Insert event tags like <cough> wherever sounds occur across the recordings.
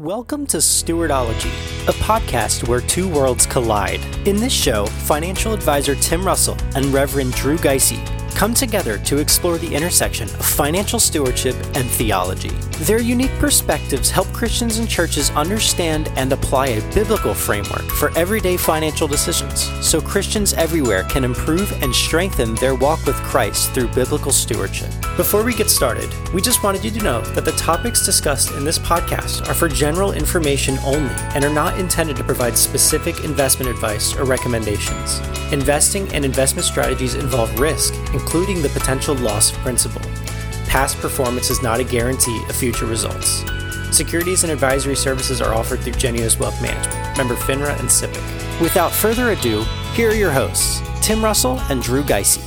Welcome to Stewardology, a podcast where two worlds collide. In this show, financial advisor Tim Russell and Reverend Drew Gysi come together to explore the intersection of financial stewardship and theology. Their unique perspectives help Christians and churches understand and apply a biblical framework for everyday financial decisions so Christians everywhere can improve and strengthen their walk with Christ through biblical stewardship. Before we get started, we just wanted you to know that the topics discussed in this podcast are for general information only and are not intended to provide specific investment advice or recommendations. Investing and investment strategies involve risk, including the potential loss of principal. Past performance is not a guarantee of future results. Securities and advisory services are offered through Geneos Wealth Management, member FINRA and SIPC. Without further ado, here are your hosts, Tim Russell and Drew Gysi.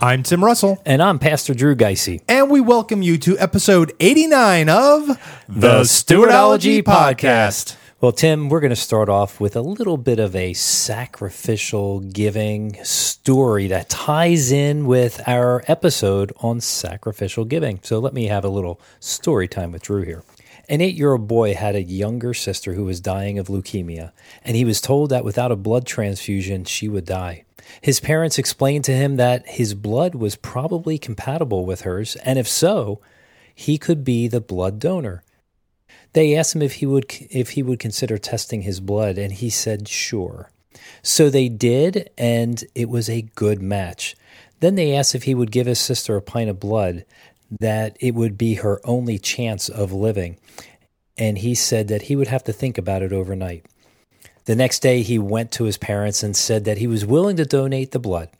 I'm Tim Russell, And I'm Pastor Drew Gysi. and we welcome you to episode 89 of The Stewardology Podcast. Well, Tim, we're going to start off with a little bit of a sacrificial giving story that ties in with our episode on sacrificial giving. So let me have a little story time with Drew here. An eight year old boy had a younger sister who was dying of leukemia, and he was told that without a blood transfusion, she would die. His parents explained to him that his blood was probably compatible with hers, and if so, he could be the blood donor. They asked him if he would if he would consider testing his blood and he said sure. So they did and it was a good match. Then they asked if he would give his sister a pint of blood that it would be her only chance of living. And he said that he would have to think about it overnight. The next day he went to his parents and said that he was willing to donate the blood.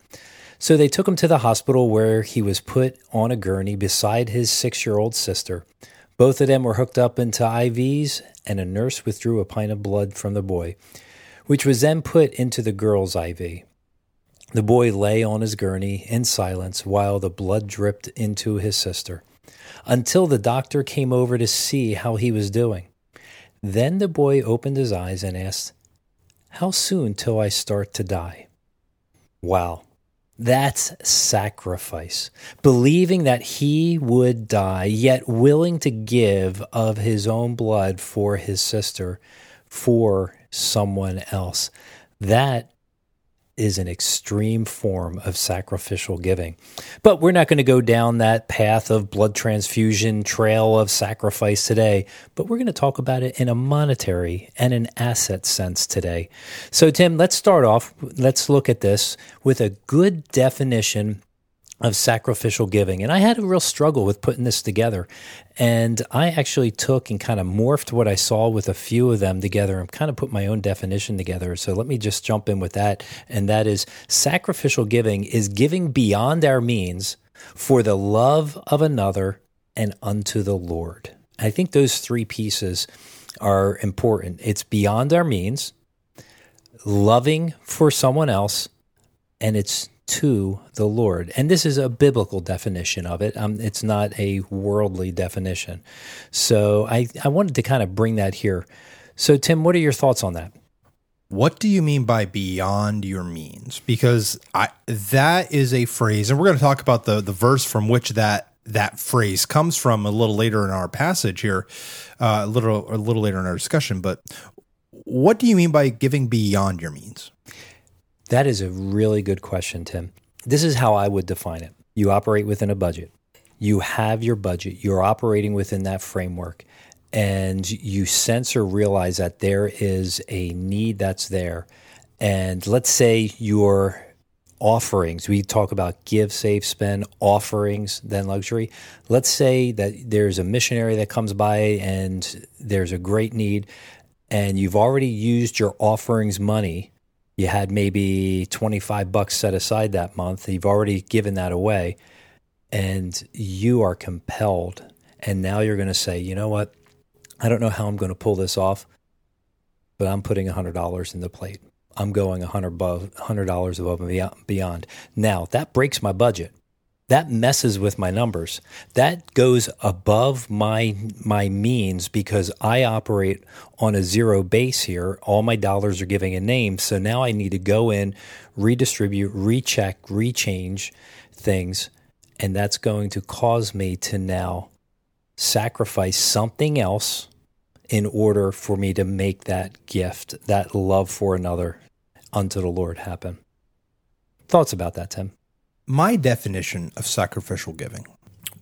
So they took him to the hospital where he was put on a gurney beside his 6-year-old sister. Both of them were hooked up into IVs, and a nurse withdrew a pint of blood from the boy, which was then put into the girl's IV. The boy lay on his gurney in silence while the blood dripped into his sister, until the doctor came over to see how he was doing. Then the boy opened his eyes and asked, How soon till I start to die? Wow. That's sacrifice. Believing that he would die, yet willing to give of his own blood for his sister, for someone else. That is an extreme form of sacrificial giving. But we're not going to go down that path of blood transfusion trail of sacrifice today, but we're going to talk about it in a monetary and an asset sense today. So, Tim, let's start off. Let's look at this with a good definition of sacrificial giving. And I had a real struggle with putting this together. And I actually took and kind of morphed what I saw with a few of them together and kind of put my own definition together. So let me just jump in with that. And that is sacrificial giving is giving beyond our means for the love of another and unto the Lord. I think those three pieces are important. It's beyond our means, loving for someone else, and it's to the Lord. And this is a biblical definition of it. Um, it's not a worldly definition. So I, I wanted to kind of bring that here. So, Tim, what are your thoughts on that? What do you mean by beyond your means? Because I, that is a phrase, and we're going to talk about the, the verse from which that that phrase comes from a little later in our passage here, uh, a little a little later in our discussion. But what do you mean by giving beyond your means? That is a really good question, Tim. This is how I would define it. You operate within a budget. You have your budget. You're operating within that framework. And you sense or realize that there is a need that's there. And let's say your offerings, we talk about give, save, spend, offerings, then luxury. Let's say that there's a missionary that comes by and there's a great need, and you've already used your offerings money you had maybe 25 bucks set aside that month. You've already given that away and you are compelled. And now you're going to say you know what? I don't know how i'm going to pull this off but i'm putting $100 in the plate. I'm going 100 above, $100 above and beyond. Now that breaks my budget that messes with my numbers. That goes above my my means because I operate on a zero base here. All my dollars are giving a name, so now I need to go in, redistribute, recheck, rechange things, and that's going to cause me to now sacrifice something else in order for me to make that gift, that love for another unto the Lord happen. Thoughts about that, Tim? My definition of sacrificial giving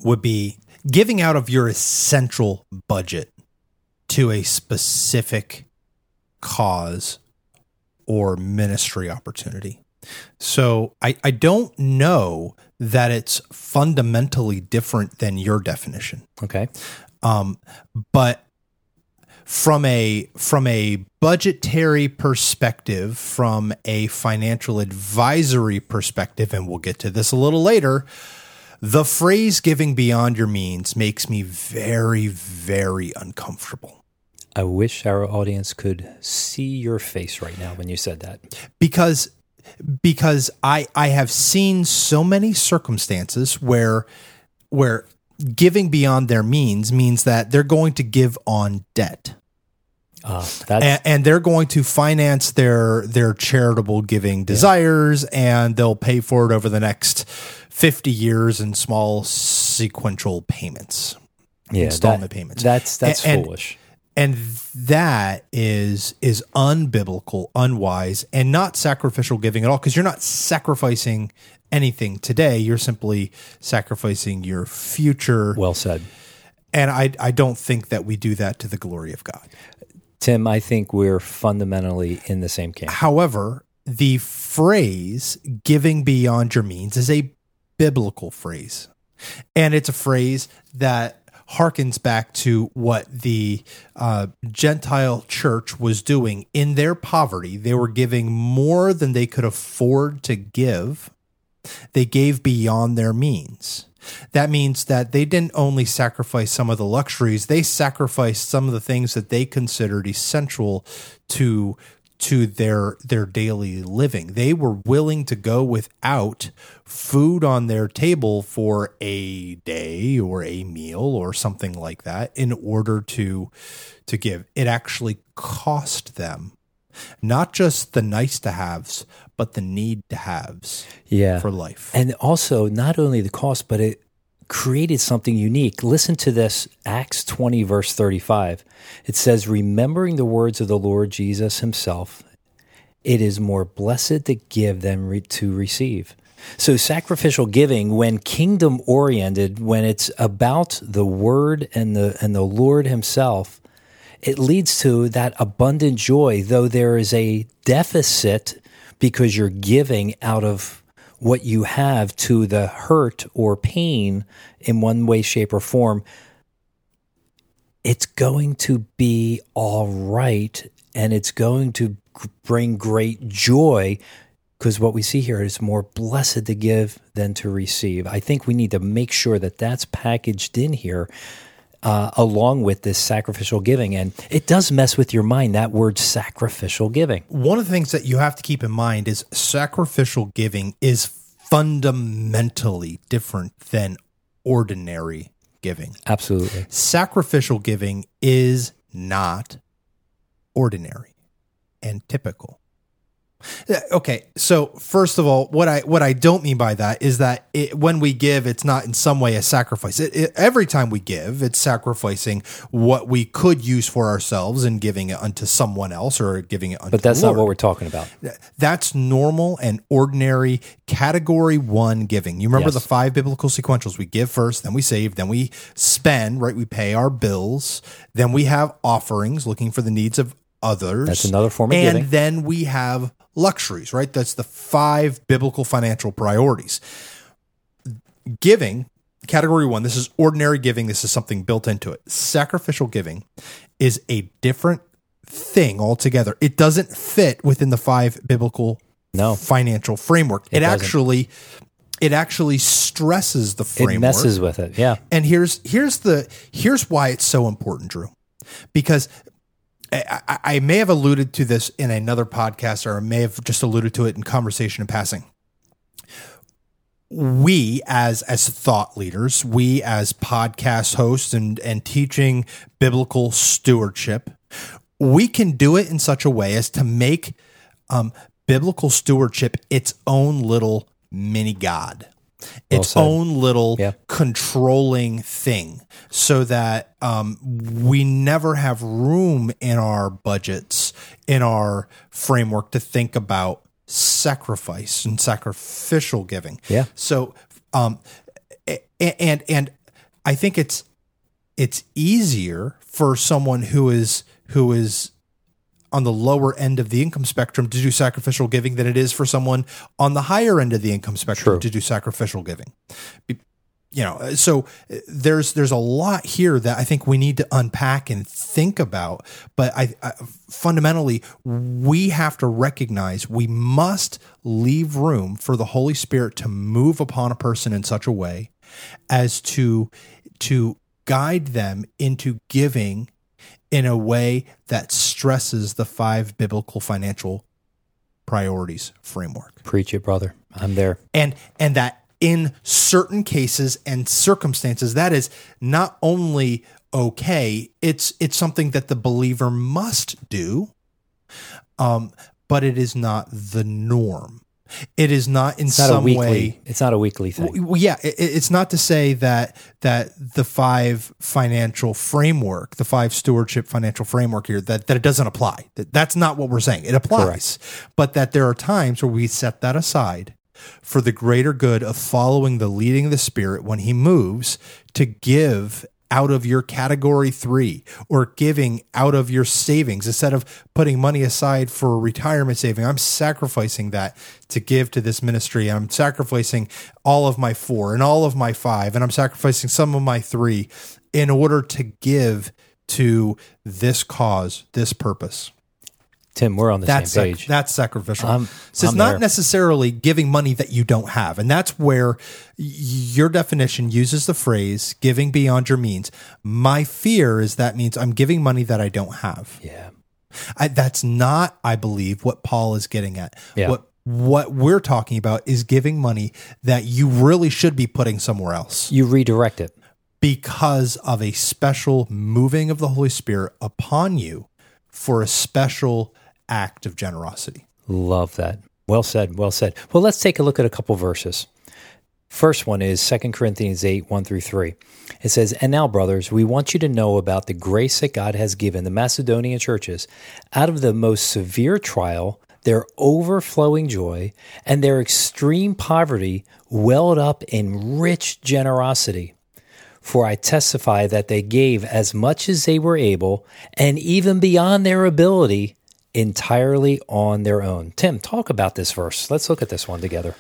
would be giving out of your essential budget to a specific cause or ministry opportunity. So I, I don't know that it's fundamentally different than your definition. Okay. Um, but from a from a budgetary perspective, from a financial advisory perspective, and we'll get to this a little later, the phrase giving beyond your means makes me very, very uncomfortable. I wish our audience could see your face right now when you said that. Because because I I have seen so many circumstances where where giving beyond their means means that they're going to give on debt. Uh, and, and, they're going to finance their their charitable giving desires yeah. and they'll pay for it over the next 50 years in small sequential payments yeah installment that, payments that's that's and, foolish and that is is unbiblical unwise and not sacrificial giving at all because you're not sacrificing anything today you're simply sacrificing your future. Well said. And i i don't think that we do that to the glory of god. Tim i think we're fundamentally in the same camp. However the phrase giving beyond your means is a biblical phrase. And it's a phrase that harkens back to what the uh, Gentile church was doing in their poverty. They were giving more than they could afford to give, they gave beyond their means. That means that they didn't only sacrifice some of the luxuries, they sacrificed some of the things that they considered essential to to their their daily living. They were willing to go without food on their table for a day or a meal or something like that in order to to give. It actually cost them not just the nice to haves, but the need to haves yeah. for life. And also not only the cost, but it created something unique. Listen to this Acts 20, verse 35. It says, Remembering the words of the Lord Jesus himself, it is more blessed to give than re- to receive. So, sacrificial giving, when kingdom oriented, when it's about the word and the, and the Lord himself, it leads to that abundant joy, though there is a deficit because you're giving out of what you have to the hurt or pain in one way, shape, or form, it's going to be all right and it's going to bring great joy because what we see here is more blessed to give than to receive. I think we need to make sure that that's packaged in here uh, along with this sacrificial giving. And it does mess with your mind, that word sacrificial giving. One of the things that you have to keep in mind is sacrificial giving is fundamentally different than ordinary giving. Absolutely. Sacrificial giving is not ordinary and typical. Okay, so first of all, what I what I don't mean by that is that it, when we give, it's not in some way a sacrifice. It, it, every time we give, it's sacrificing what we could use for ourselves and giving it unto someone else or giving it unto. But that's not what we're talking about. That's normal and ordinary category one giving. You remember yes. the five biblical sequentials: we give first, then we save, then we spend. Right, we pay our bills, then we have offerings, looking for the needs of others. That's another form of and giving. And then we have luxuries, right? That's the five biblical financial priorities. Giving, category one, this is ordinary giving. This is something built into it. Sacrificial giving is a different thing altogether. It doesn't fit within the five biblical no. financial framework. It, it actually it actually stresses the framework. It messes with it. Yeah. And here's here's the here's why it's so important, Drew. Because I, I, may have alluded to this in another podcast, or I may have just alluded to it in conversation in passing. We, as as thought leaders, we as podcast hosts and and teaching biblical stewardship, we can do it in such a way as to make um, biblical stewardship its own little mini god. Its own little Yeah. controlling thing so that um, we never have room in our budgets, in our framework to think about sacrifice and sacrificial giving. Yeah. So, um, and and I think it's it's easier for someone who is who is on the lower end of the income spectrum to do sacrificial giving than it is for someone on the higher end of the income spectrum True. to do sacrificial giving. Be- You know, so uh, there's there's a lot here that I think we need to unpack and think about. But I, I fundamentally we have to recognize we must leave room for the Holy Spirit to move upon a person in such a way as to to guide them into giving in a way that stresses the five biblical financial priorities framework Preach it, brother. I'm there. and and that in certain cases and circumstances that is not only okay it's it's something that the believer must do um but it is not the norm it is not in It's not a some weekly. way It's not a weekly thing. well, yeah, it, it's not to say that that the five financial framework, the five stewardship financial framework here, that that it doesn't apply. That, that's not what we're saying. It applies, but that there are times where we set that aside for the greater good of following the leading of the Spirit when He moves to give out of your category three or giving out of your savings instead of putting money aside for retirement saving. I'm sacrificing that to give to this ministry. I'm sacrificing all of my four and all of my five, and I'm sacrificing some of my three in order to give to this cause, this purpose. Tim, we're on the That's same sac- page. that's sacrificial. I'm- so it's I'm not there. necessarily giving money that you don't have, and that's where your definition uses the phrase "giving beyond your means." My fear is that means I'm giving money that I don't have. yeah. I, that's not, I believe, what Paul is getting at. Yeah. What what we're talking about is giving money that you really should be putting somewhere else You redirect it. because of a special moving of the Holy Spirit upon you for a special act of generosity. Love that. Well said. Well said. Well, let's take a look at a couple verses. First one is 2 Corinthians 8, 1 through 3. It says, And now, brothers, we want you to know about the grace that God has given the Macedonian churches. Out of the most severe trial, their overflowing joy and their extreme poverty welled up in rich generosity. For I testify that they gave as much as they were able, and even beyond their ability, entirely on their own. Tim, talk about this verse. Let's look at this one together.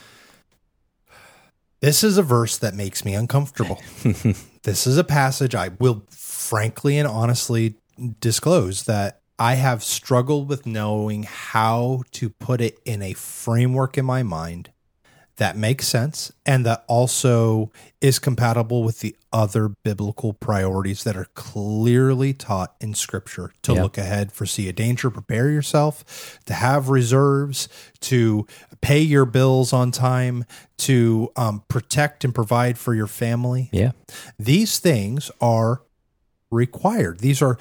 This is a verse that makes me uncomfortable. <laughs> this is a passage I will frankly and honestly disclose that I have struggled with knowing how to put it in a framework in my mind that makes sense and that also is compatible with the other biblical priorities that are clearly taught in scripture to Yeah. look ahead, foresee a danger, prepare yourself, to have reserves, to pay your bills on time, to um, protect and provide for your family. Yeah. These things are required. These are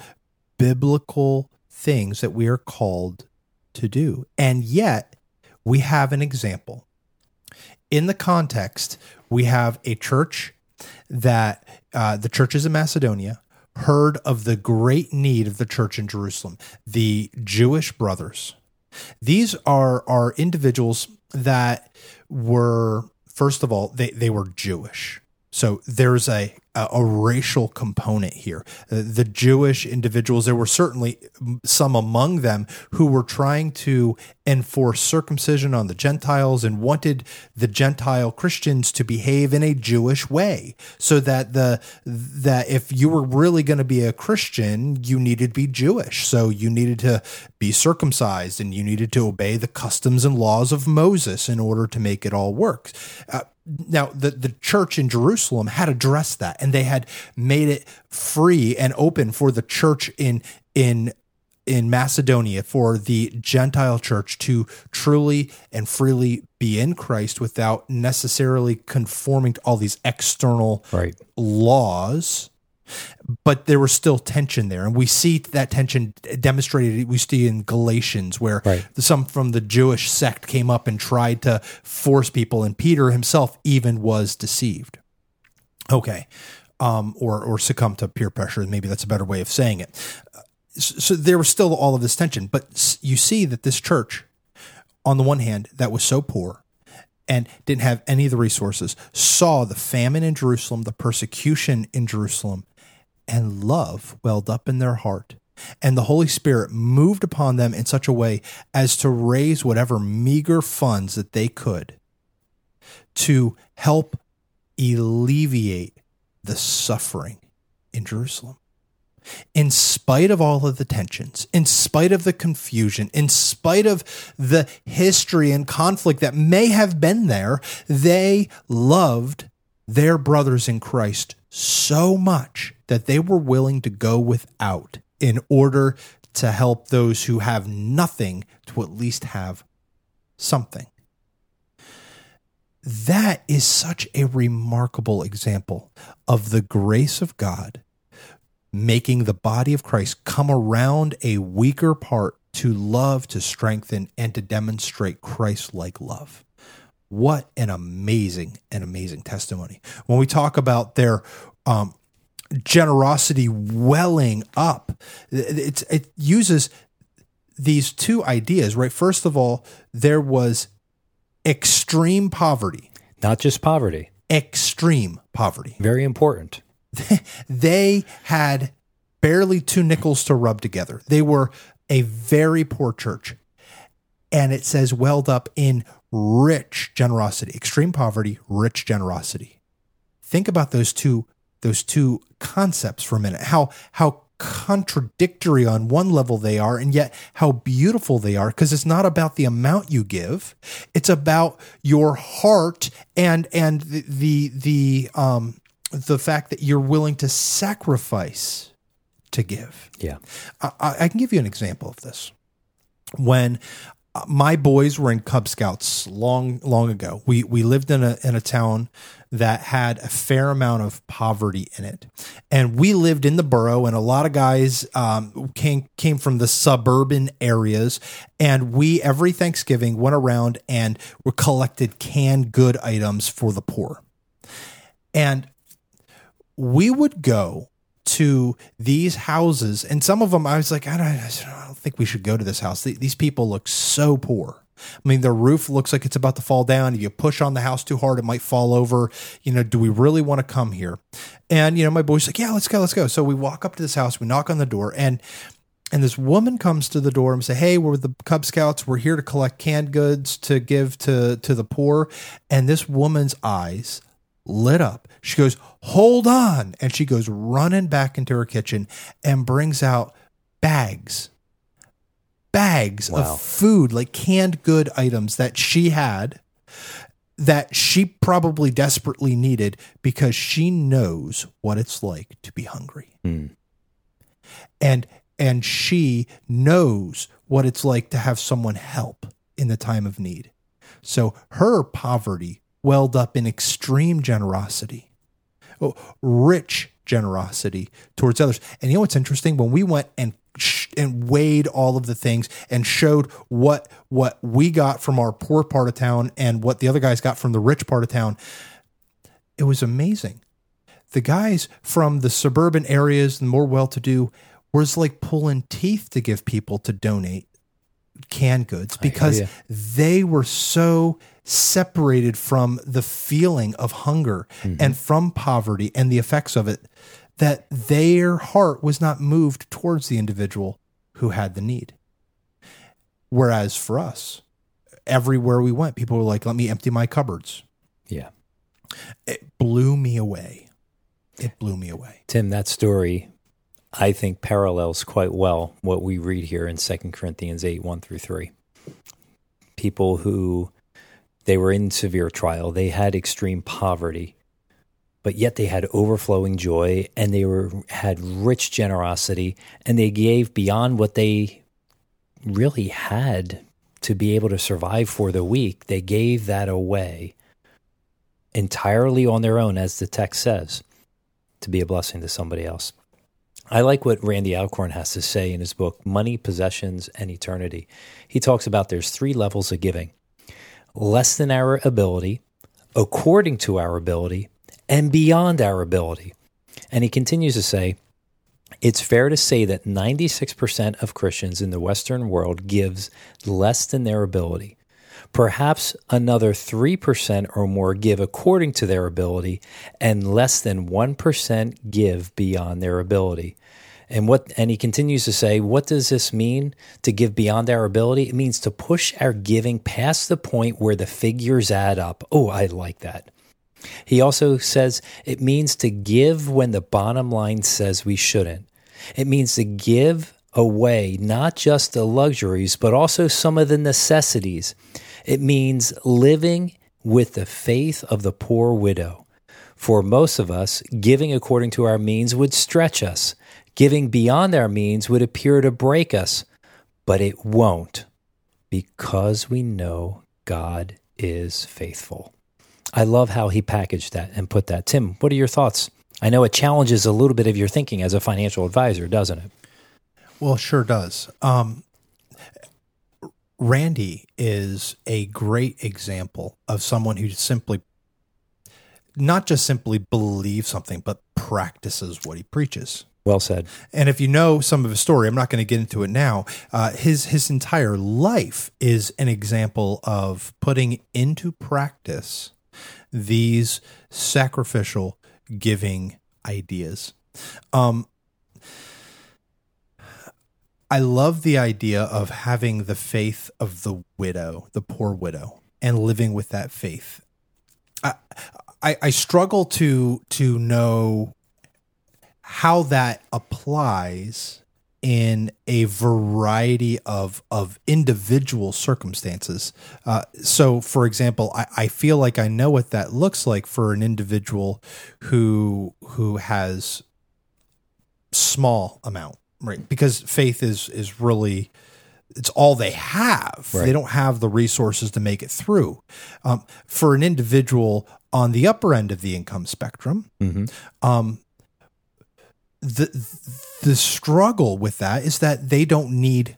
biblical things that we are called to do. And yet, we have an example. In the context, we have a church that uh, the churches in Macedonia heard of the great need of the church in Jerusalem, the Jewish brothers. These are are individuals that were first of all they they were Jewish. So there's a a, a racial component here. Uh, the Jewish individuals there were certainly some among them who were trying to enforce circumcision on the Gentiles and wanted the Gentile Christians to behave in a Jewish way so that the that if you were really going to be a Christian you needed to be Jewish so you needed to be circumcised and you needed to obey the customs and laws of Moses in order to make it all work uh, now the, the church in Jerusalem had addressed that and they had made it free and open for the church in in in Macedonia for the Gentile church to truly and freely be in Christ without necessarily conforming to all these external Right. laws. But there was still tension there. And we see that tension demonstrated, we see in Galatians, where Right. some from the Jewish sect came up and tried to force people, and Peter himself even was deceived. Okay. Um, or, or succumb to peer pressure. Maybe that's a better way of saying it. So, so there was still all of this tension, but you see that this church, on the one hand, that was so poor and didn't have any of the resources, saw the famine in Jerusalem, the persecution in Jerusalem, and love welled up in their heart. And the Holy Spirit moved upon them in such a way as to raise whatever meager funds that they could to help alleviate the suffering in Jerusalem. In spite of all of the tensions, in spite of the confusion, in spite of the history and conflict that may have been there, they loved their brothers in Christ so much that they were willing to go without in order to help those who have nothing to at least have something. That is such a remarkable example of the grace of God making the body of Christ come around a weaker part to love, to strengthen, and to demonstrate Christ like love. What an amazing and amazing testimony. When we talk about their um, generosity welling up, it's, it uses these two ideas, right? First of all, there was extreme poverty, Not just poverty, extreme poverty. very important. <laughs> they had barely two nickels to rub together. They were a very poor church. And it says welled up in rich generosity, extreme poverty, rich generosity. Think about those two those two concepts for a minute. How how contradictory on one level they are and yet how beautiful they are because it's not about the amount you give. It's about your heart and and the the, the um the fact that you're willing to sacrifice to give. Yeah. I, I can give you an example of this. When my boys were in Cub Scouts long, long ago, we we lived in a in a town that had a fair amount of poverty in it, and we lived in the borough, and a lot of guys um, came came from the suburban areas, and we every Thanksgiving went around and we collected canned good items for the poor, and we would go to these houses, and some of them I was like, I don't, I don't think we should go to this house. These people look so poor. I mean, the roof looks like it's about to fall down. If you push on the house too hard, it might fall over. You know, do we really want to come here? And you know, my boy's like, yeah, let's go, let's go. So we walk up to this house, we knock on the door, and and this woman comes to the door and say, "Hey, we're the Cub Scouts. We're here to collect canned goods to give to to the poor." And this woman's eyes lit up. She goes, "Hold on!" And she goes running back into her kitchen and brings out bags, bags Wow. of food, like canned good items that she had that she probably desperately needed because she knows what it's like to be hungry Hmm. and and she knows what it's like to have someone help in the time of need. So her poverty welled up in extreme generosity, rich generosity towards others. And you know what's interesting? When we went and sh- and weighed all of the things and showed what what we got from our poor part of town and what the other guys got from the rich part of town, it was amazing the guys from the suburban areas, the more well to do, was like pulling teeth to give people to donate canned goods oh, because they were so separated from the feeling of hunger mm-hmm. and from poverty and the effects of it that their heart was not moved towards the individual who had the need. Whereas for us, everywhere we went, people were like, let me empty my cupboards. Yeah. It blew me away. It blew me away. Tim, that story, I think, parallels quite well what we read here in 2 Corinthians 8 1 through 3. People who they were in severe trial, they had extreme poverty, but yet they had overflowing joy and they were had rich generosity and they gave beyond what they really had to be able to survive for the week. They gave that away entirely on their own, as the text says to be a blessing to somebody else. I like what Randy Alcorn has to say in his book, Money, Possessions, and Eternity. He talks about there's three levels of giving less than our ability, according to our ability, and beyond our ability. And he continues to say, it's fair to say that 96% of Christians in the Western world gives less than their ability. Perhaps another 3% or more give according to their ability, and less than 1% give beyond their ability. And what and he continues to say, what does this mean to give beyond our ability? It means to push our giving past the point where the figures add up. Oh, I like that. He also says it means to give when the bottom line says we shouldn't. It means to give away not just the luxuries, but also some of the necessities. It means living with the faith of the poor widow. For most of us, giving according to our means would stretch us. Giving beyond our means would appear to break us, but it won't because we know God is faithful. I love how he packaged that and put that. Tim, what are your thoughts? I know it challenges a little bit of your thinking as a financial advisor, doesn't it? Well, sure does. Um, Randy is a great example of someone who simply, not just simply believes something, but practices what he preaches. Well said. And if you know some of his story, I'm not going to get into it now. Uh, his his entire life is an example of putting into practice these sacrificial giving ideas. Um, I love the idea of having the faith of the widow, the poor widow, and living with that faith. I, I, I struggle to to know how that applies in a variety of of individual circumstances. Uh, so, for example, I, I feel like I know what that looks like for an individual who who has small amount, right? Because faith is is really it's all they have. Right. They don't have the resources to make it through. Um, for an individual on the upper end of the income spectrum, mm-hmm. um, the the struggle with that is that they don't need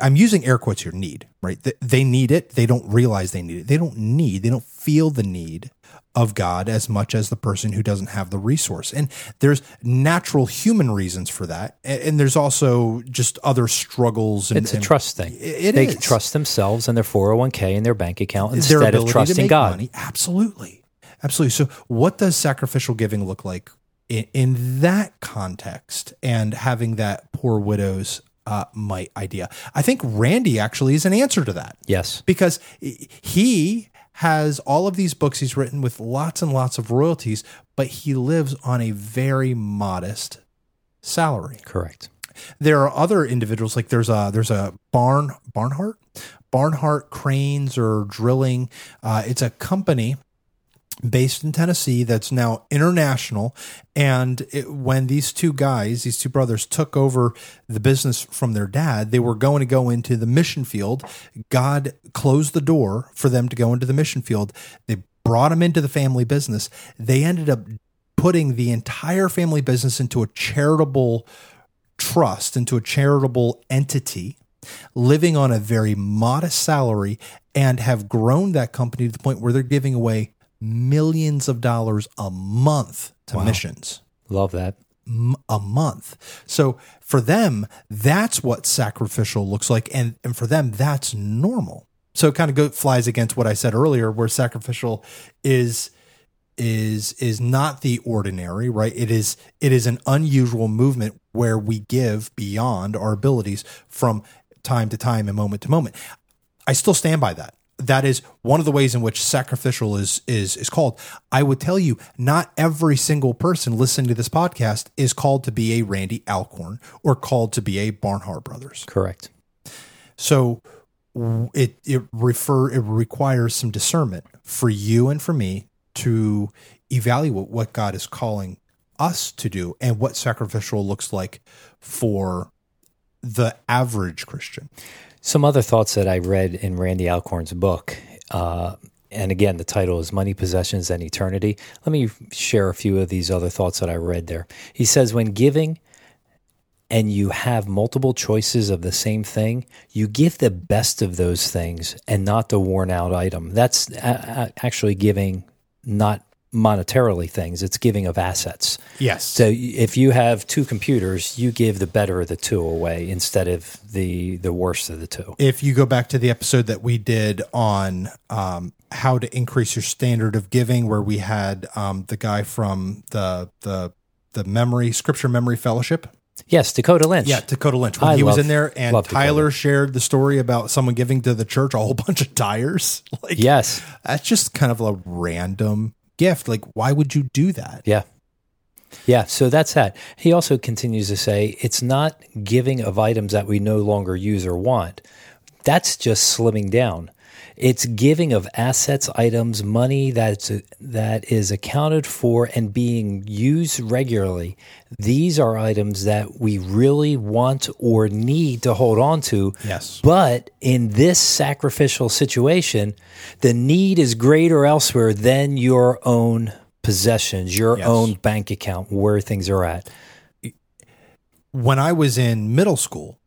I'm using air quotes here need, right? They need it. They don't realize they need it. They don't need, they don't feel the need of God as much as the person who doesn't have the resource. And there's natural human reasons for that. And there's also just other struggles. And, it's a trust thing. It they is. trust themselves and their 401k and their bank account instead of trusting God. Money. Absolutely. Absolutely. So, what does sacrificial giving look like in, in that context and having that poor widow's uh, mite idea. I think Randy actually is an answer to that. Yes. Because he has all of these books he's written with lots and lots of royalties, but he lives on a very modest salary. Correct. There are other individuals like there's a there's a barn Barnhart Barnhart Cranes or Rigging. Uh, it's a company based in Tennessee that's now international. And it, when these two guys, these two brothers, took over the business from their dad, they were going to go into the mission field. God closed the door for them to go into the mission field. They brought them into the family business. They ended up putting the entire family business into a charitable trust, into a charitable entity living on a very modest salary and have grown that company to the point where they're giving away millions of dollars a month to wow. missions. Love that. A month. So for them, that's what sacrificial looks like. And, and for them, that's normal. So it kind of go, flies against what I said earlier, where sacrificial is is is not the ordinary right it is it is an unusual movement where we give beyond our abilities from time to time and moment to moment i still stand by that that is one of the ways in which sacrificial is is is called. I would tell you, not every single person listening to this podcast is called to be a Randy Alcorn or called to be a Barnhart Brothers. Correct. So it it refer it requires some discernment for you and for me to evaluate what God is calling us to do and what sacrificial looks like for the average Christian. Some other thoughts that I read in Randy Alcorn's book, uh, and again, the title is Money, Possessions, and Eternity. Let me share a few of these other thoughts that I read there. He says, when giving and you have multiple choices of the same thing, you give the best of those things and not the worn out item. That's a- a- actually giving not monetarily things, it's giving of assets. Yes. So if you have two computers, you give the better of the two away instead of the the worst of the two. if you go back to the episode that we did on um, how to increase your standard of giving, where we had um, the guy from the the the memory scripture memory fellowship. Yes, Dakota Lynch. Yeah, Dakota Lynch. When I he was in there, and love Dakota. Tyler shared the story about someone giving to the church a whole <laughs> bunch of tires. <laughs> Like, Yes. that's just kind of a random gift. Like, why would you do that? Yeah. Yeah, so that's that. He also continues to say it's not giving of items that we no longer use or want. That's just slimming down. It's giving of assets, items, money that's that is accounted for and being used regularly. These are items that we really want or need to hold on to. Yes. But in this sacrificial situation, the need is greater elsewhere than your own possessions, your Yes. own bank account, where things are at. when I was in middle school,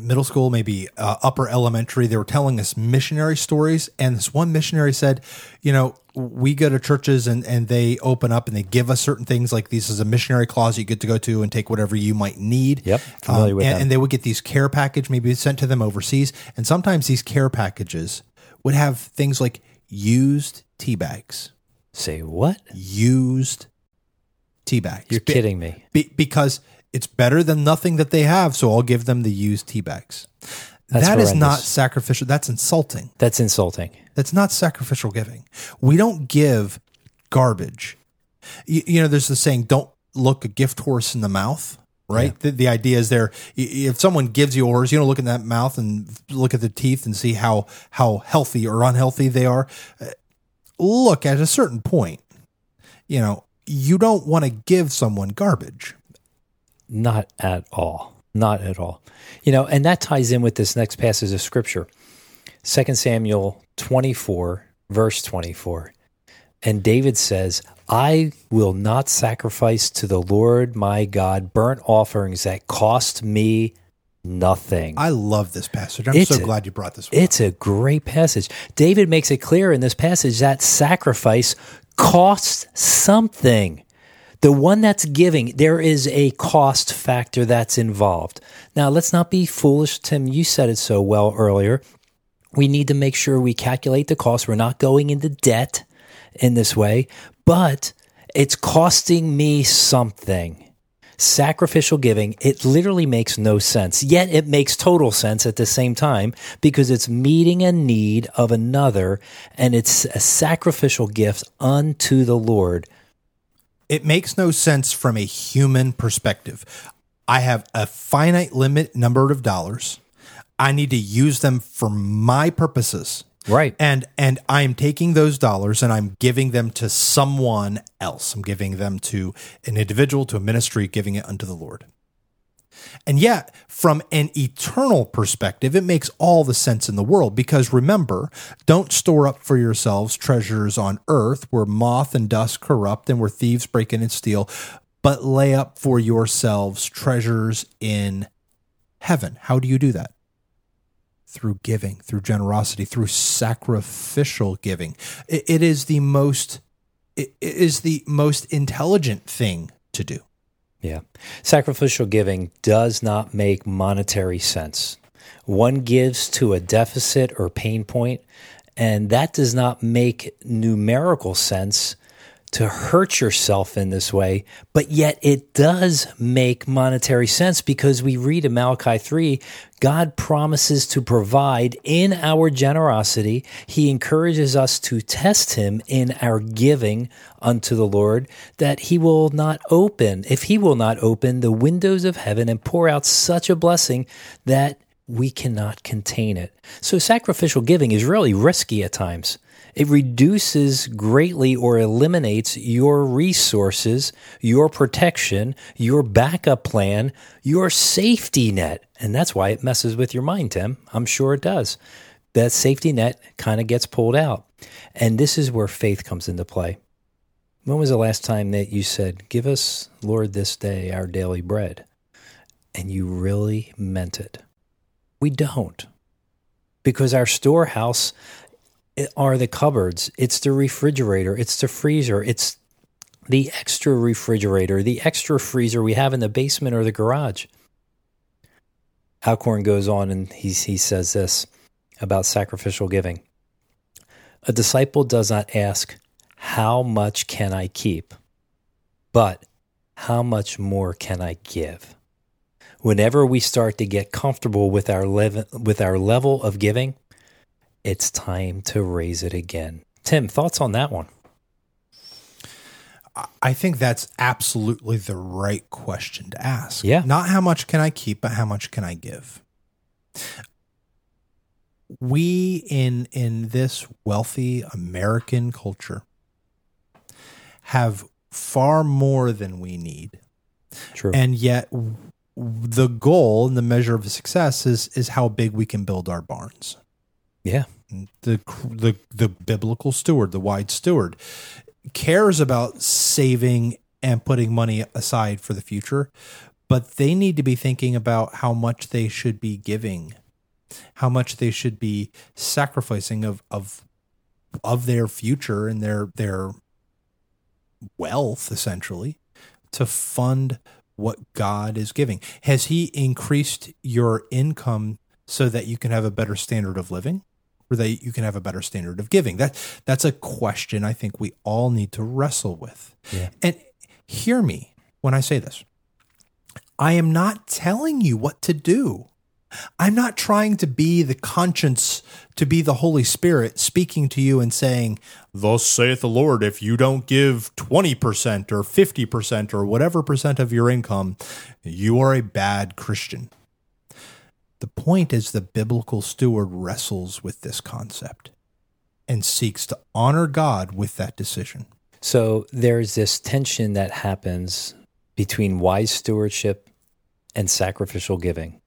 middle school, maybe uh, upper elementary, they were telling us missionary stories. And this one missionary said, you know, we go to churches and, and they open up and they give us certain things like this is a missionary closet you get to go to and take whatever you might need. Yep, familiar with and, them. and they would get these care package maybe sent to them overseas. And sometimes these care packages would have things like used tea bags, Say what? used tea bags. You're kidding me. be, because it's better than nothing that they have. So I'll give them the used tea bags. That's That is not sacrificial. That's insulting. That's insulting. That's not sacrificial giving. We don't give garbage. You, you know, there's the saying, don't look a gift horse in the mouth, right? The, the idea is there, if someone gives you a horse, you don't look in that mouth and look at the teeth and see how, how healthy or unhealthy they are. Uh, Look at a certain point, you know, you don't want to give someone garbage. Not at all. Not at all. You know, and that ties in with this next passage of scripture. 2 Samuel 24, verse 24. And David says, I will not sacrifice to the Lord my God burnt offerings that cost me nothing. I love this passage. I'm It's so a- glad you brought this one. It's a great passage. David makes it clear in this passage that sacrifice costs something. The one that's giving, there is a cost factor that's involved. Now, let's not be foolish, Tim. You said it so well earlier. We need to make sure we calculate the cost. We're not going into debt in this way, but it's costing me something sacrificial giving, it literally makes no sense. Yet it makes total sense at the same time because it's meeting a need of another and it's a sacrificial gift unto the Lord. It makes no sense from a human perspective. I have a finite limit number of dollars. I need to use them for my purposes. Right. And and I'm taking those dollars and I'm giving them to someone else. I'm giving them to an individual, to a ministry, giving it unto the Lord. And yet, from an eternal perspective, it makes all the sense in the world because remember, don't store up for yourselves treasures on earth where moth and dust corrupt and where thieves break in and steal, but lay up for yourselves treasures in heaven. How do you do that? Through giving, through generosity, through sacrificial giving. It- it is the most it it is the most intelligent thing to do. Yeah. Sacrificial giving does not make monetary sense. One gives to a deficit or pain point, and that does not make numerical sense to hurt yourself in this way, but yet it does make monetary sense because we read in Malachi 3 God promises to provide in our generosity. He encourages us to test Him in our giving unto the Lord, that He will not open, if He will not open the windows of heaven and pour out such a blessing that we cannot contain it. So sacrificial giving is really risky at times. It reduces greatly or eliminates your resources, your protection, your backup plan, your safety net. And that's why it messes with your mind, Tim. I'm sure it does. That safety net kind of gets pulled out. And this is where faith comes into play. When was the last time that you said, Give us, Lord, this day our daily bread? And you really meant it. We don't. Because our storehouse are the cupboards, it's the refrigerator, it's the freezer, it's the extra refrigerator, the extra freezer we have in the basement or the garage. Alcorn goes on and he, he says this about sacrificial giving. A disciple does not ask, How much can I keep? but How much more can I give? Whenever we start to get comfortable with our, with our level of giving, it's time to raise it again. Tim, thoughts on that one? I think that's absolutely the right question to ask. Yeah. Not how much can I keep, but how much can I give? We in in this wealthy American culture have far more than we need. True. And yet the goal and the measure of success is is how big we can build our barns. Yeah. The the the biblical steward, the wise steward, cares about saving and putting money aside for the future, but they need to be thinking about how much they should be giving, how much they should be sacrificing of of of their future and their their wealth essentially to fund what God is giving. Has he increased your income so that you can have a better standard of living? That you can have a better standard of giving. That that's a question I think we all need to wrestle with. Yeah. And hear me when I say this. I am not telling you what to do. I'm not trying to be the conscience, to be the Holy Spirit speaking to you and saying, Thus saith the Lord, if you don't give 20% or 50% or whatever percent of your income, you are a bad Christian. The point is, the biblical steward wrestles with this concept and seeks to honor God with that decision. So there's this tension that happens between wise stewardship and sacrificial giving.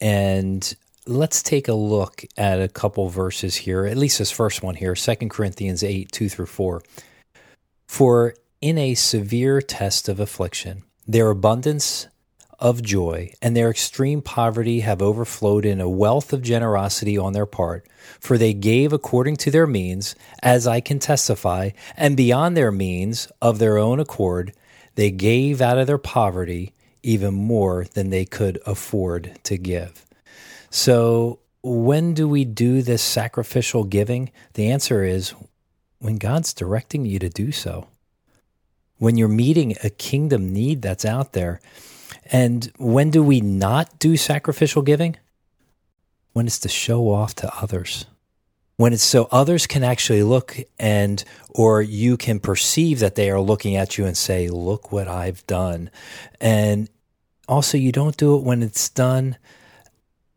And let's take a look at a couple verses here, at least this first one here, 2 Corinthians 8, 2 through 4. For in a severe test of affliction, their abundance of joy and their extreme poverty have overflowed in a wealth of generosity on their part, for they gave according to their means, as I can testify, and beyond their means, of their own accord, they gave out of their poverty even more than they could afford to give. So, when do we do this sacrificial giving? The answer is when God's directing you to do so. When you're meeting a kingdom need that's out there. And when do we not do sacrificial giving? When it's to show off to others. When it's so others can actually look and, or you can perceive that they are looking at you and say, Look what I've done. And also, you don't do it when it's done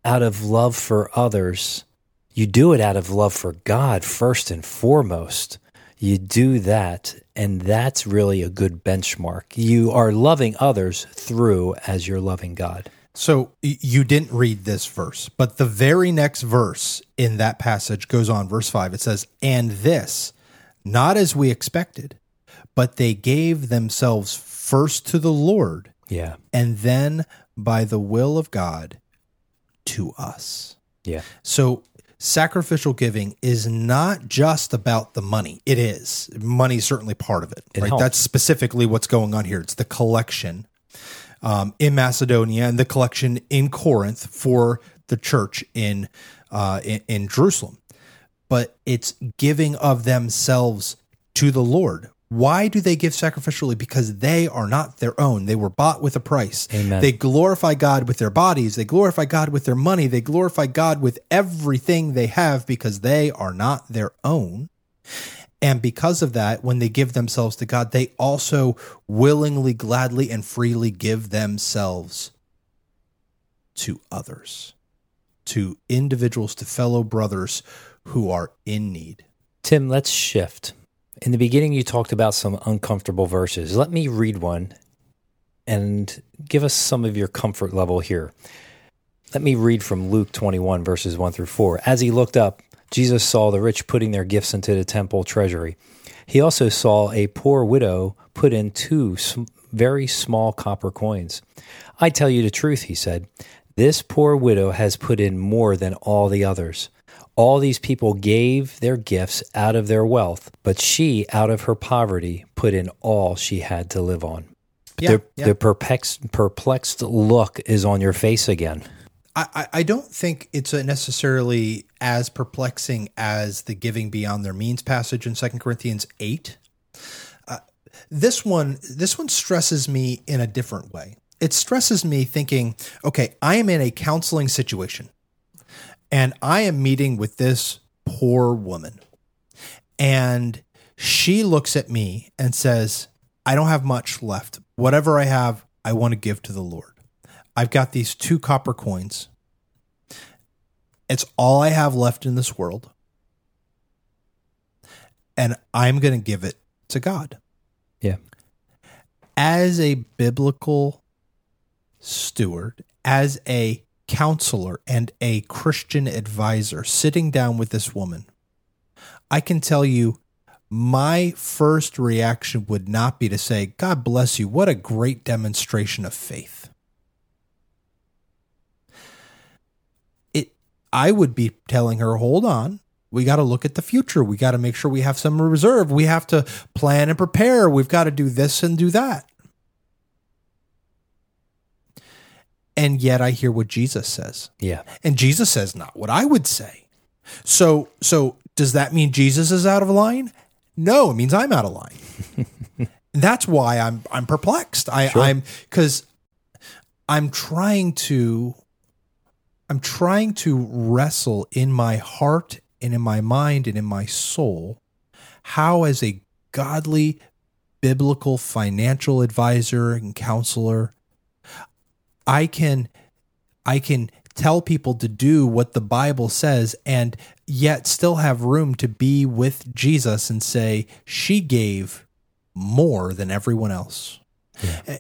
out of love for others. You do it out of love for God first and foremost. You do that, and that's really a good benchmark. You are loving others through as you're loving God. So you didn't read this verse, but the very next verse in that passage goes on, verse 5. It says, And this, not as we expected, but they gave themselves first to the Lord, Yeah. and then by the will of God to us. Yeah. So sacrificial giving is not just about the money. It is. Money is certainly part of it. It right? helps. That's specifically what's going on here. It's the collection um, in Macedonia and the collection in Corinth for the church in, uh, in in Jerusalem. But it's giving of themselves to the Lord. Why do they give sacrificially? Because they are not their own. They were bought with a price. Amen. They glorify God with their bodies. They glorify God with their money. They glorify God with everything they have because they are not their own. And because of that, when they give themselves to God, they also willingly, gladly, and freely give themselves to others, to individuals, to fellow brothers who are in need. Tim, let's shift. In the beginning, you talked about some uncomfortable verses. Let me read one and give us some of your comfort level here. Let me read from Luke 21, verses 1 through 4. As he looked up, Jesus saw the rich putting their gifts into the temple treasury. He also saw a poor widow put in two very small copper coins. I tell you the truth, he said. This poor widow has put in more than all the others. All these people gave their gifts out of their wealth, but she, out of her poverty, put in all she had to live on. Yeah, the, yeah. the perplexed, perplexed look is on your face again. I, I don't think it's necessarily as perplexing as the giving beyond their means passage in Second Corinthians 8. Uh, this one this one stresses me in a different way. It stresses me thinking, okay, I am in a counseling situation and I am meeting with this poor woman. And she looks at me and says, I don't have much left. Whatever I have, I want to give to the Lord. I've got these two copper coins. It's all I have left in this world. And I'm going to give it to God. Yeah. As a biblical steward, as a counselor and a Christian advisor sitting down with this woman, I can tell you my first reaction would not be to say, God bless you. What a great demonstration of faith. It, I would be telling her, hold on. We got to look at the future. We got to make sure we have some reserve. We have to plan and prepare. We've got to do this and do that. And yet I hear what Jesus says. Yeah. And Jesus says not what I would say. So so does that mean Jesus is out of line? No, it means I'm out of line. <laughs> that's why I'm I'm perplexed. I, sure. I'm because I'm trying to I'm trying to wrestle in my heart and in my mind and in my soul how as a godly biblical financial advisor and counselor I can I can tell people to do what the Bible says and yet still have room to be with Jesus and say she gave more than everyone else. Yeah. Eh,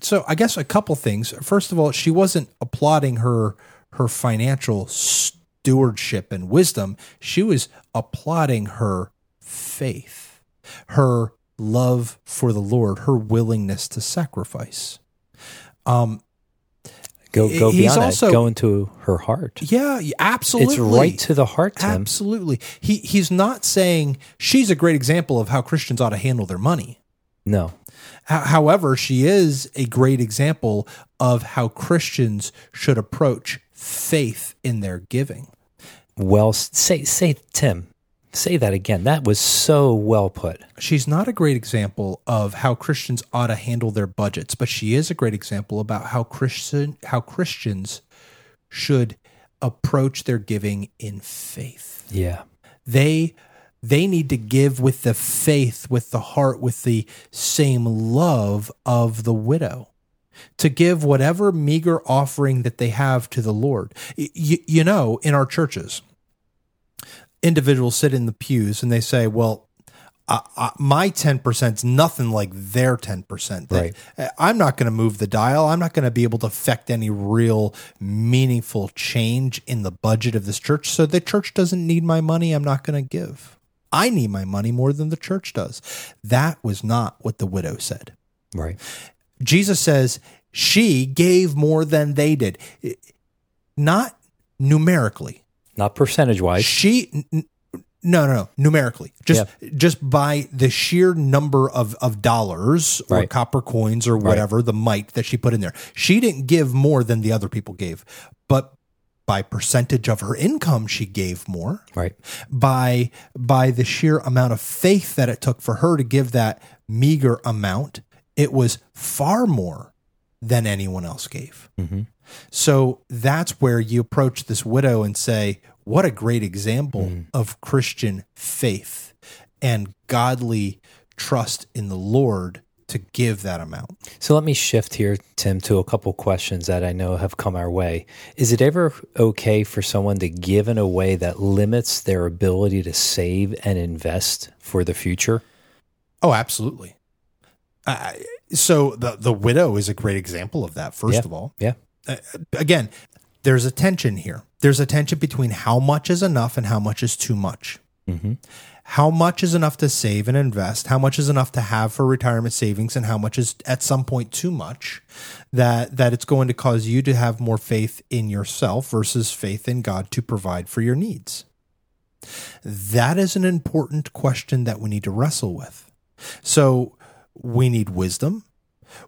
so I guess a couple things. First of all, she wasn't applauding her her financial stewardship and wisdom. She was applauding her faith, her love for the Lord, her willingness to sacrifice. Um, Go go He's beyond also, that. Go into her heart. Yeah, absolutely. It's right to the heart. Tim. Absolutely. He he's not saying she's a great example of how Christians ought to handle their money. No. However, she is a great example of how Christians should approach faith in their giving. Well, say say Tim, Say that again. That was so well put. She's not a great example of how Christians ought to handle their budgets, but she is a great example about how Christian how Christians should approach their giving in faith. Yeah. They they need to give with the faith, with the heart, with the same love of the widow to give whatever meager offering that they have to the Lord. You, you know, in our churches, individuals sit in the pews and they say, well, uh, uh, my 10% is nothing like their 10%. Right. I'm not going to move the dial. I'm not going to be able to affect any real meaningful change in the budget of this church. So the church doesn't need my money. I'm not going to give. I need my money more than the church does. That was not what the widow said. Right. Jesus says she gave more than they did. Not numerically not percentage wise. She no no no numerically just yeah. just by the sheer number of of dollars or right. copper coins or whatever right. the mite that she put in there. She didn't give more than the other people gave, but by percentage of her income she gave more right by by the sheer amount of faith that it took for her to give that meager amount it was far more than anyone else gave mm-hmm. So that's where you approach this widow and say, What a great example mm. of Christian faith and godly trust in the Lord to give that amount. So let me shift here, Tim, to a couple questions that I know have come our way. Is it ever okay for someone to give in a way that limits their ability to save and invest for the future? Oh, absolutely. Uh, so the the widow is a great example of that. First yeah. of all, yeah, uh, again, there's a tension here. there's a tension between how much is enough and how much is too much. Mm-hmm. How much is enough to save and invest? How much is enough to have for retirement savings, and how much is at some point too much that that it's going to cause you to have more faith in yourself versus faith in God to provide for your needs? That is an important question that we need to wrestle with. So we need wisdom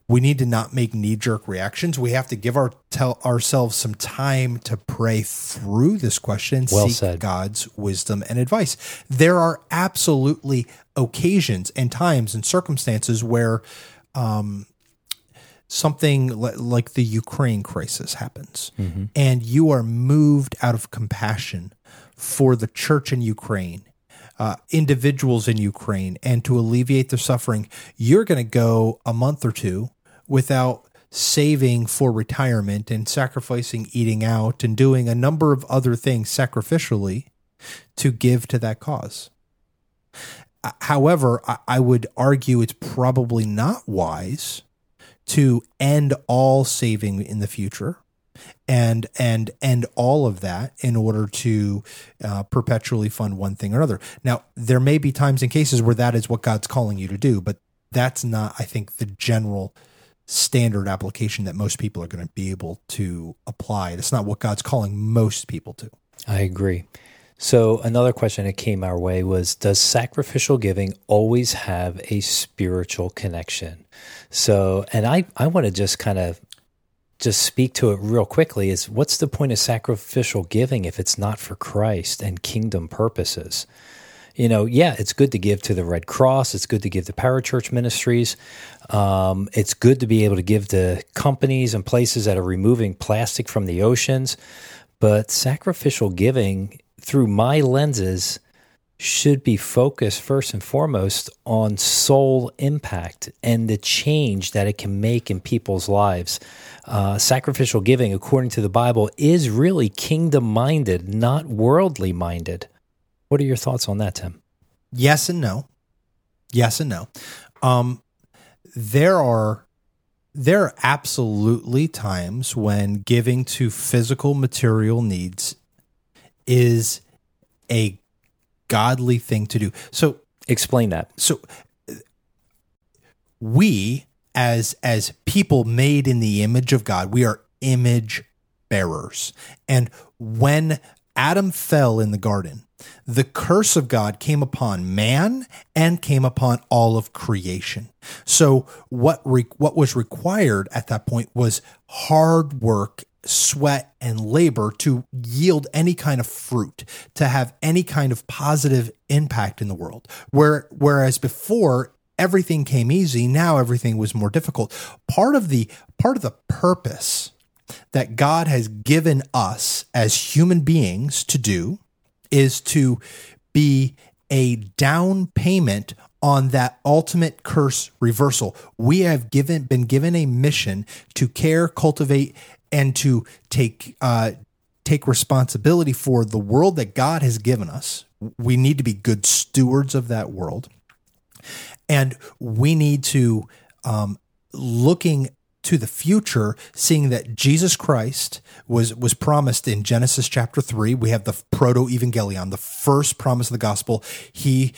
we need to not make knee jerk reactions. We have to give our tell ourselves some time to pray through this question, well seek said. God's wisdom and advice. There are absolutely occasions and times and circumstances where um, something like the Ukraine crisis happens, mm-hmm. and you are moved out of compassion for the church in Ukraine uh, individuals in Ukraine and to alleviate their suffering, you're going to go a month or two without saving for retirement and sacrificing eating out and doing a number of other things sacrificially to give to that cause. Uh, however, I would argue it's probably not wise to end all saving in the future and and and all of that in order to uh, perpetually fund one thing or another. Now, there may be times and cases where that is what God's calling you to do, but that's not, I think, the general standard application that most people are going to be able to apply. It's not what God's calling most people to. I agree. So, another question that came our way was Does sacrificial giving always have a spiritual connection? So, and I, I want to just kind of just speak to it real quickly is what's the point of sacrificial giving if it's not for Christ and kingdom purposes? You know, yeah, it's good to give to the Red Cross. It's good to give to parachurch ministries. Um, it's good to be able to give to companies and places that are removing plastic from the oceans. But sacrificial giving, through my lenses, should be focused first and foremost on soul impact and the change that it can make in people's lives. Uh, sacrificial giving, according to the Bible, is really kingdom minded, not worldly minded. What are your thoughts on that, Tim? Yes and no. Yes and no. Um, there are there are absolutely times when giving to physical material needs is a godly thing to do. So explain that. So we as as people made in the image of God, we are image bearers. And when Adam fell in the garden, the curse of God came upon man and came upon all of creation. So what re- what was required at that point was hard work sweat and labor to yield any kind of fruit, to have any kind of positive impact in the world. Where, whereas before everything came easy, now everything was more difficult. Part of the part of the purpose that God has given us as human beings to do is to be a down payment on that ultimate curse reversal. We have given been given a mission to care, cultivate, and to take uh, take responsibility for the world that God has given us. We need to be good stewards of that world, and we need to um, looking to the future, seeing that Jesus Christ was was promised in Genesis chapter three. We have the proto evangelion, the first promise of the gospel. He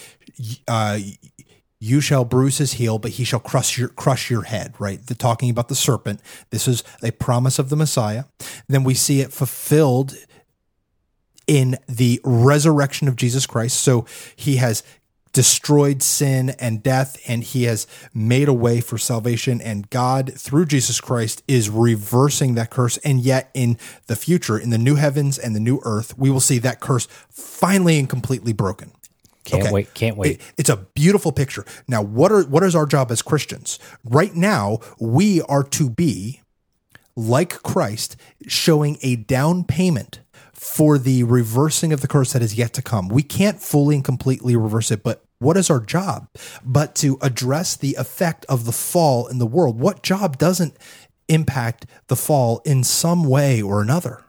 uh, you shall bruise his heel, but he shall crush your crush your head. Right, the talking about the serpent. This is a promise of the Messiah. Then we see it fulfilled in the resurrection of Jesus Christ. So he has destroyed sin and death, and he has made a way for salvation. And God, through Jesus Christ, is reversing that curse. And yet, in the future, in the new heavens and the new earth, we will see that curse finally and completely broken. Can't okay. wait. Can't wait. It, it's a beautiful picture. Now, what are what is our job as Christians? Right now, we are to be like Christ, showing a down payment for the reversing of the curse that is yet to come. We can't fully and completely reverse it, but what is our job? But to address the effect of the fall in the world. What job doesn't impact the fall in some way or another?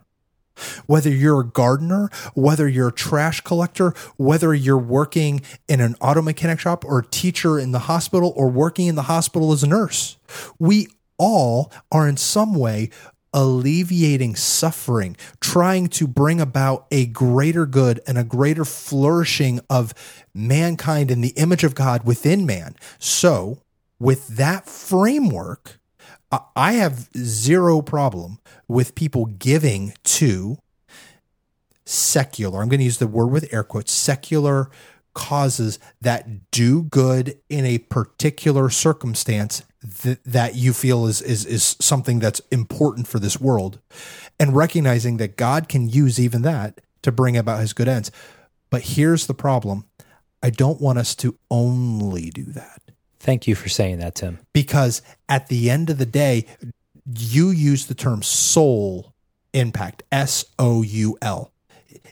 Whether you're a gardener, whether you're a trash collector, whether you're working in an auto mechanic shop or a teacher in the hospital or working in the hospital as a nurse, we all are in some way alleviating suffering, trying to bring about a greater good and a greater flourishing of mankind in the image of God within man. So, with that framework, I have zero problem with people giving to secular, I'm going to use the word with air quotes, secular causes that do good in a particular circumstance th- that you feel is, is is something that's important for this world and recognizing that God can use even that to bring about his good ends. But here's the problem. I don't want us to only do that. Thank you for saying that, Tim. Because at the end of the day, you use the term soul impact, S O U L.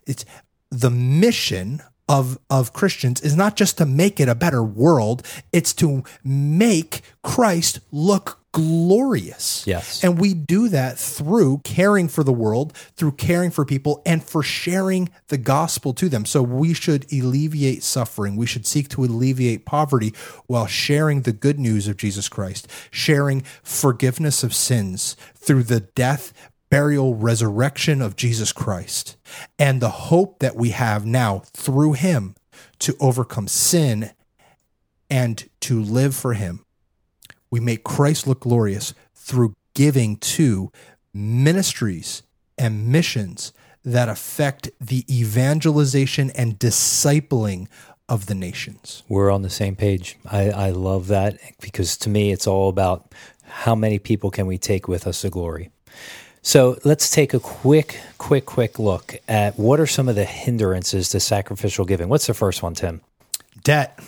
It's the mission of of Christians is not just to make it a better world, it's to make Christ look glorious. Yes. And we do that through caring for the world, through caring for people, and for sharing the gospel to them. So we should alleviate suffering. We should seek to alleviate poverty while sharing the good news of Jesus Christ, sharing forgiveness of sins through the death, burial, resurrection of Jesus Christ, and the hope that we have now through him to overcome sin and to live for him. We make Christ look glorious through giving to ministries and missions that affect the evangelization and discipling of the nations. We're on the same page. I, I love that because to me, it's all about how many people can we take with us to glory. So let's take a quick, quick, quick look at what are some of the hindrances to sacrificial giving. What's the first one, Tim? Debt.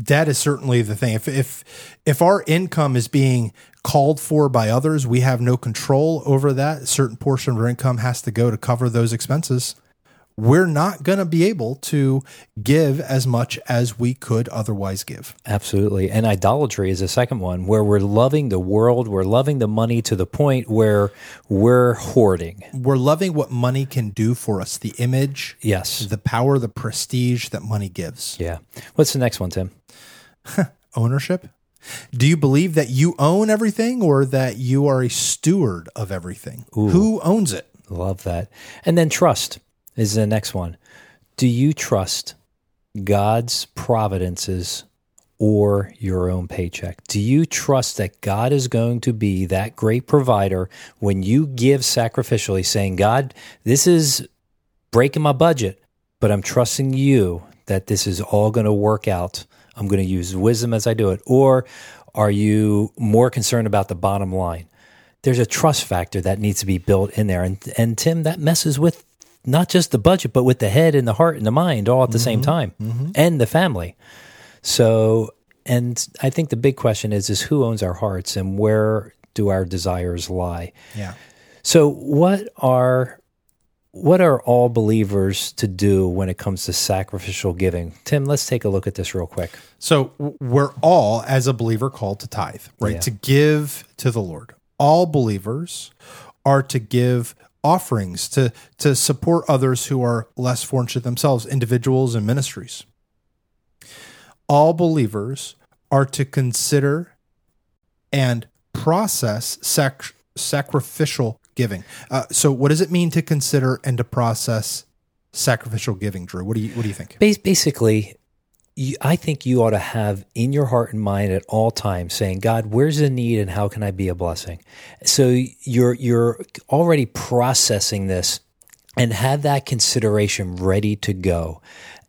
Debt is certainly the thing. If if if our income is being called for by others, we have no control over that. A certain portion of our income has to go to cover those expenses we're not going to be able to give as much as we could otherwise give. Absolutely. And idolatry is the second one where we're loving the world, we're loving the money to the point where we're hoarding. We're loving what money can do for us, the image, yes, the power, the prestige that money gives. Yeah. What's the next one, Tim? <laughs> Ownership. Do you believe that you own everything or that you are a steward of everything? Ooh, Who owns it? Love that. And then trust is the next one. Do you trust God's providences or your own paycheck? Do you trust that God is going to be that great provider when you give sacrificially, saying, God, this is breaking my budget, but I'm trusting you that this is all going to work out? I'm going to use wisdom as I do it. Or are you more concerned about the bottom line? There's a trust factor that needs to be built in there. And, and Tim, that messes with not just the budget, but with the head and the heart and the mind all at the mm-hmm. same time mm-hmm. and the family. So, and I think the big question is, is who owns our hearts and where do our desires lie? Yeah. So what are, what are all believers to do when it comes to sacrificial giving? Tim, let's take a look at this real quick. So we're all, as a believer, called to tithe, right? Yeah. To give to the Lord. All believers are to give offerings to to support others who are less fortunate themselves, individuals and ministries. All believers are to consider and process sac- sacrificial giving. Uh, so, what does it mean to consider and to process sacrificial giving, Drew? What do you What do you think? Basically, you, I think you ought to have in your heart and mind at all times saying, God, where's the need and how can I be a blessing? So you're you're already processing this and have that consideration ready to go.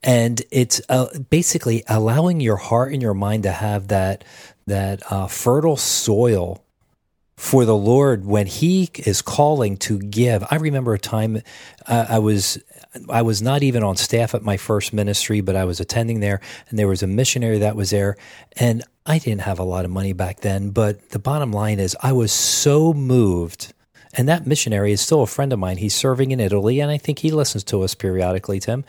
And it's uh, basically allowing your heart and your mind to have that that uh, fertile soil for the Lord when He is calling to give. I remember a time uh, I was I was not even on staff at my first ministry, but I was attending there, and there was a missionary that was there, and I didn't have a lot of money back then. But the bottom line is, I was so moved. And that missionary is still a friend of mine. He's serving in Italy, and I think he listens to us periodically, Tim.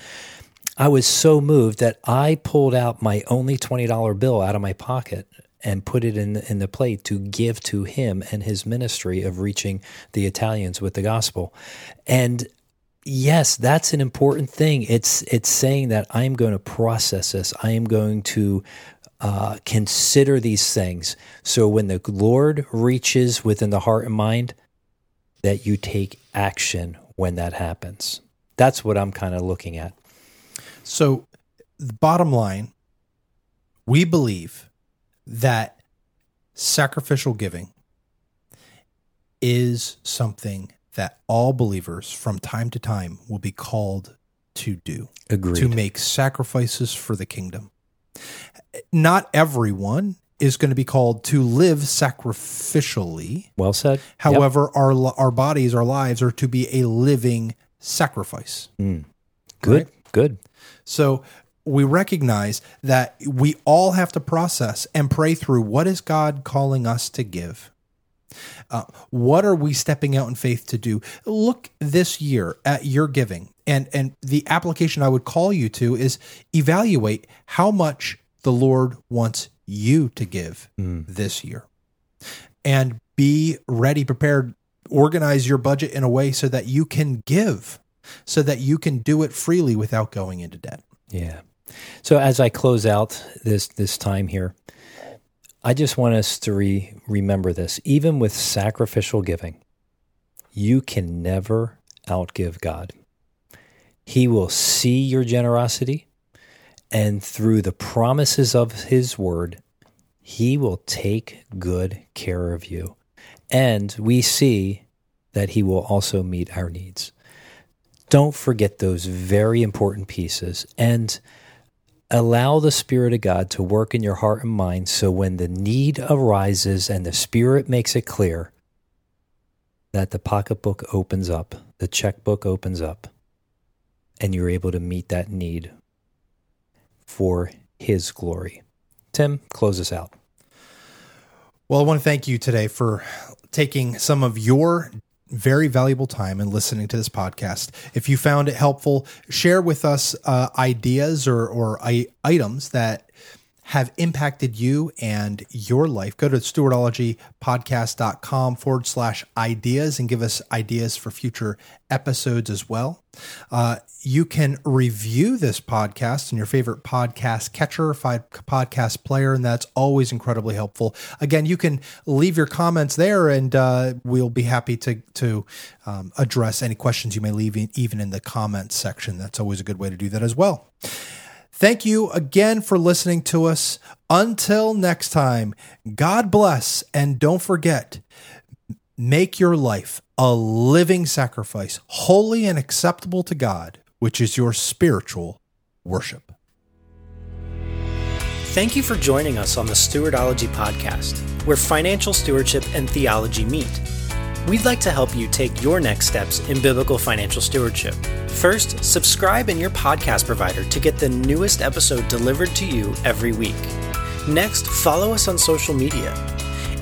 I was so moved that I pulled out my only $20 bill out of my pocket and put it in in the plate to give to him and his ministry of reaching the Italians with the gospel. And yes, that's an important thing. It's it's saying that I am going to process this. I am going to uh, consider these things. So when the Lord reaches within the heart and mind, that you take action when that happens. That's what I'm kind of looking at. So, the bottom line, we believe that sacrificial giving is something that all believers from time to time will be called to do. Agreed. To make sacrifices for the kingdom. Not everyone is going to be called to live sacrificially. Well said. However, yep. our our bodies, our lives are to be a living sacrifice. Mm. Good. Right? Good. So we recognize that we all have to process and pray through what is God calling us to give. Uh, what are we stepping out in faith to do? Look this year at your giving, and and the application I would call you to is evaluate how much the Lord wants you to give mm. this year, and be ready, prepared, organize your budget in a way so that you can give, so that you can do it freely without going into debt. Yeah. So as I close out this this time here, I just want us to re- remember this. Even with sacrificial giving, you can never outgive God. He will see your generosity, and through the promises of His word, He will take good care of you. And we see that He will also meet our needs. Don't forget those very important pieces. And Allow the Spirit of God to work in your heart and mind so when the need arises and the Spirit makes it clear that the pocketbook opens up, the checkbook opens up, and you're able to meet that need for His glory. Tim, close us out. Well, I want to thank you today for taking some of your very valuable time in listening to this podcast. If you found it helpful, share with us uh, ideas or, or I- items that have impacted you and your life, go to stewardologypodcast.com forward slash ideas and give us ideas for future episodes as well. Uh, you can review this podcast in your favorite podcast catcher, podcast player, and that's always incredibly helpful. Again, you can leave your comments there, and uh, we'll be happy to to um, address any questions you may leave, in, even in the comments section. That's always a good way to do that as well. Thank you again for listening to us. Until next time, God bless, and don't forget, make your life a living sacrifice, holy and acceptable to God, which is your spiritual worship. Thank you for joining us on the Stewardology Podcast, where financial stewardship and theology meet. We'd like to help you take your next steps in biblical financial stewardship. First, subscribe in your podcast provider to get the newest episode delivered to you every week. Next, follow us on social media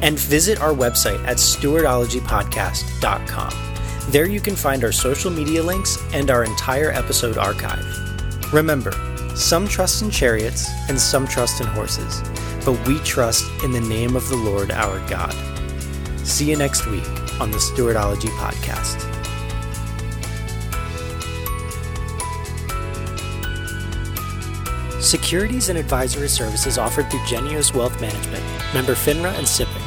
and visit our website at stewardologypodcast.com. There you can find our social media links and our entire episode archive. Remember, some trust in chariots and some trust in horses, but we trust in the name of the Lord our God. See you next week on the Stewardology Podcast. Securities and advisory services offered through Geneos Wealth Management, member FINRA and SIPC.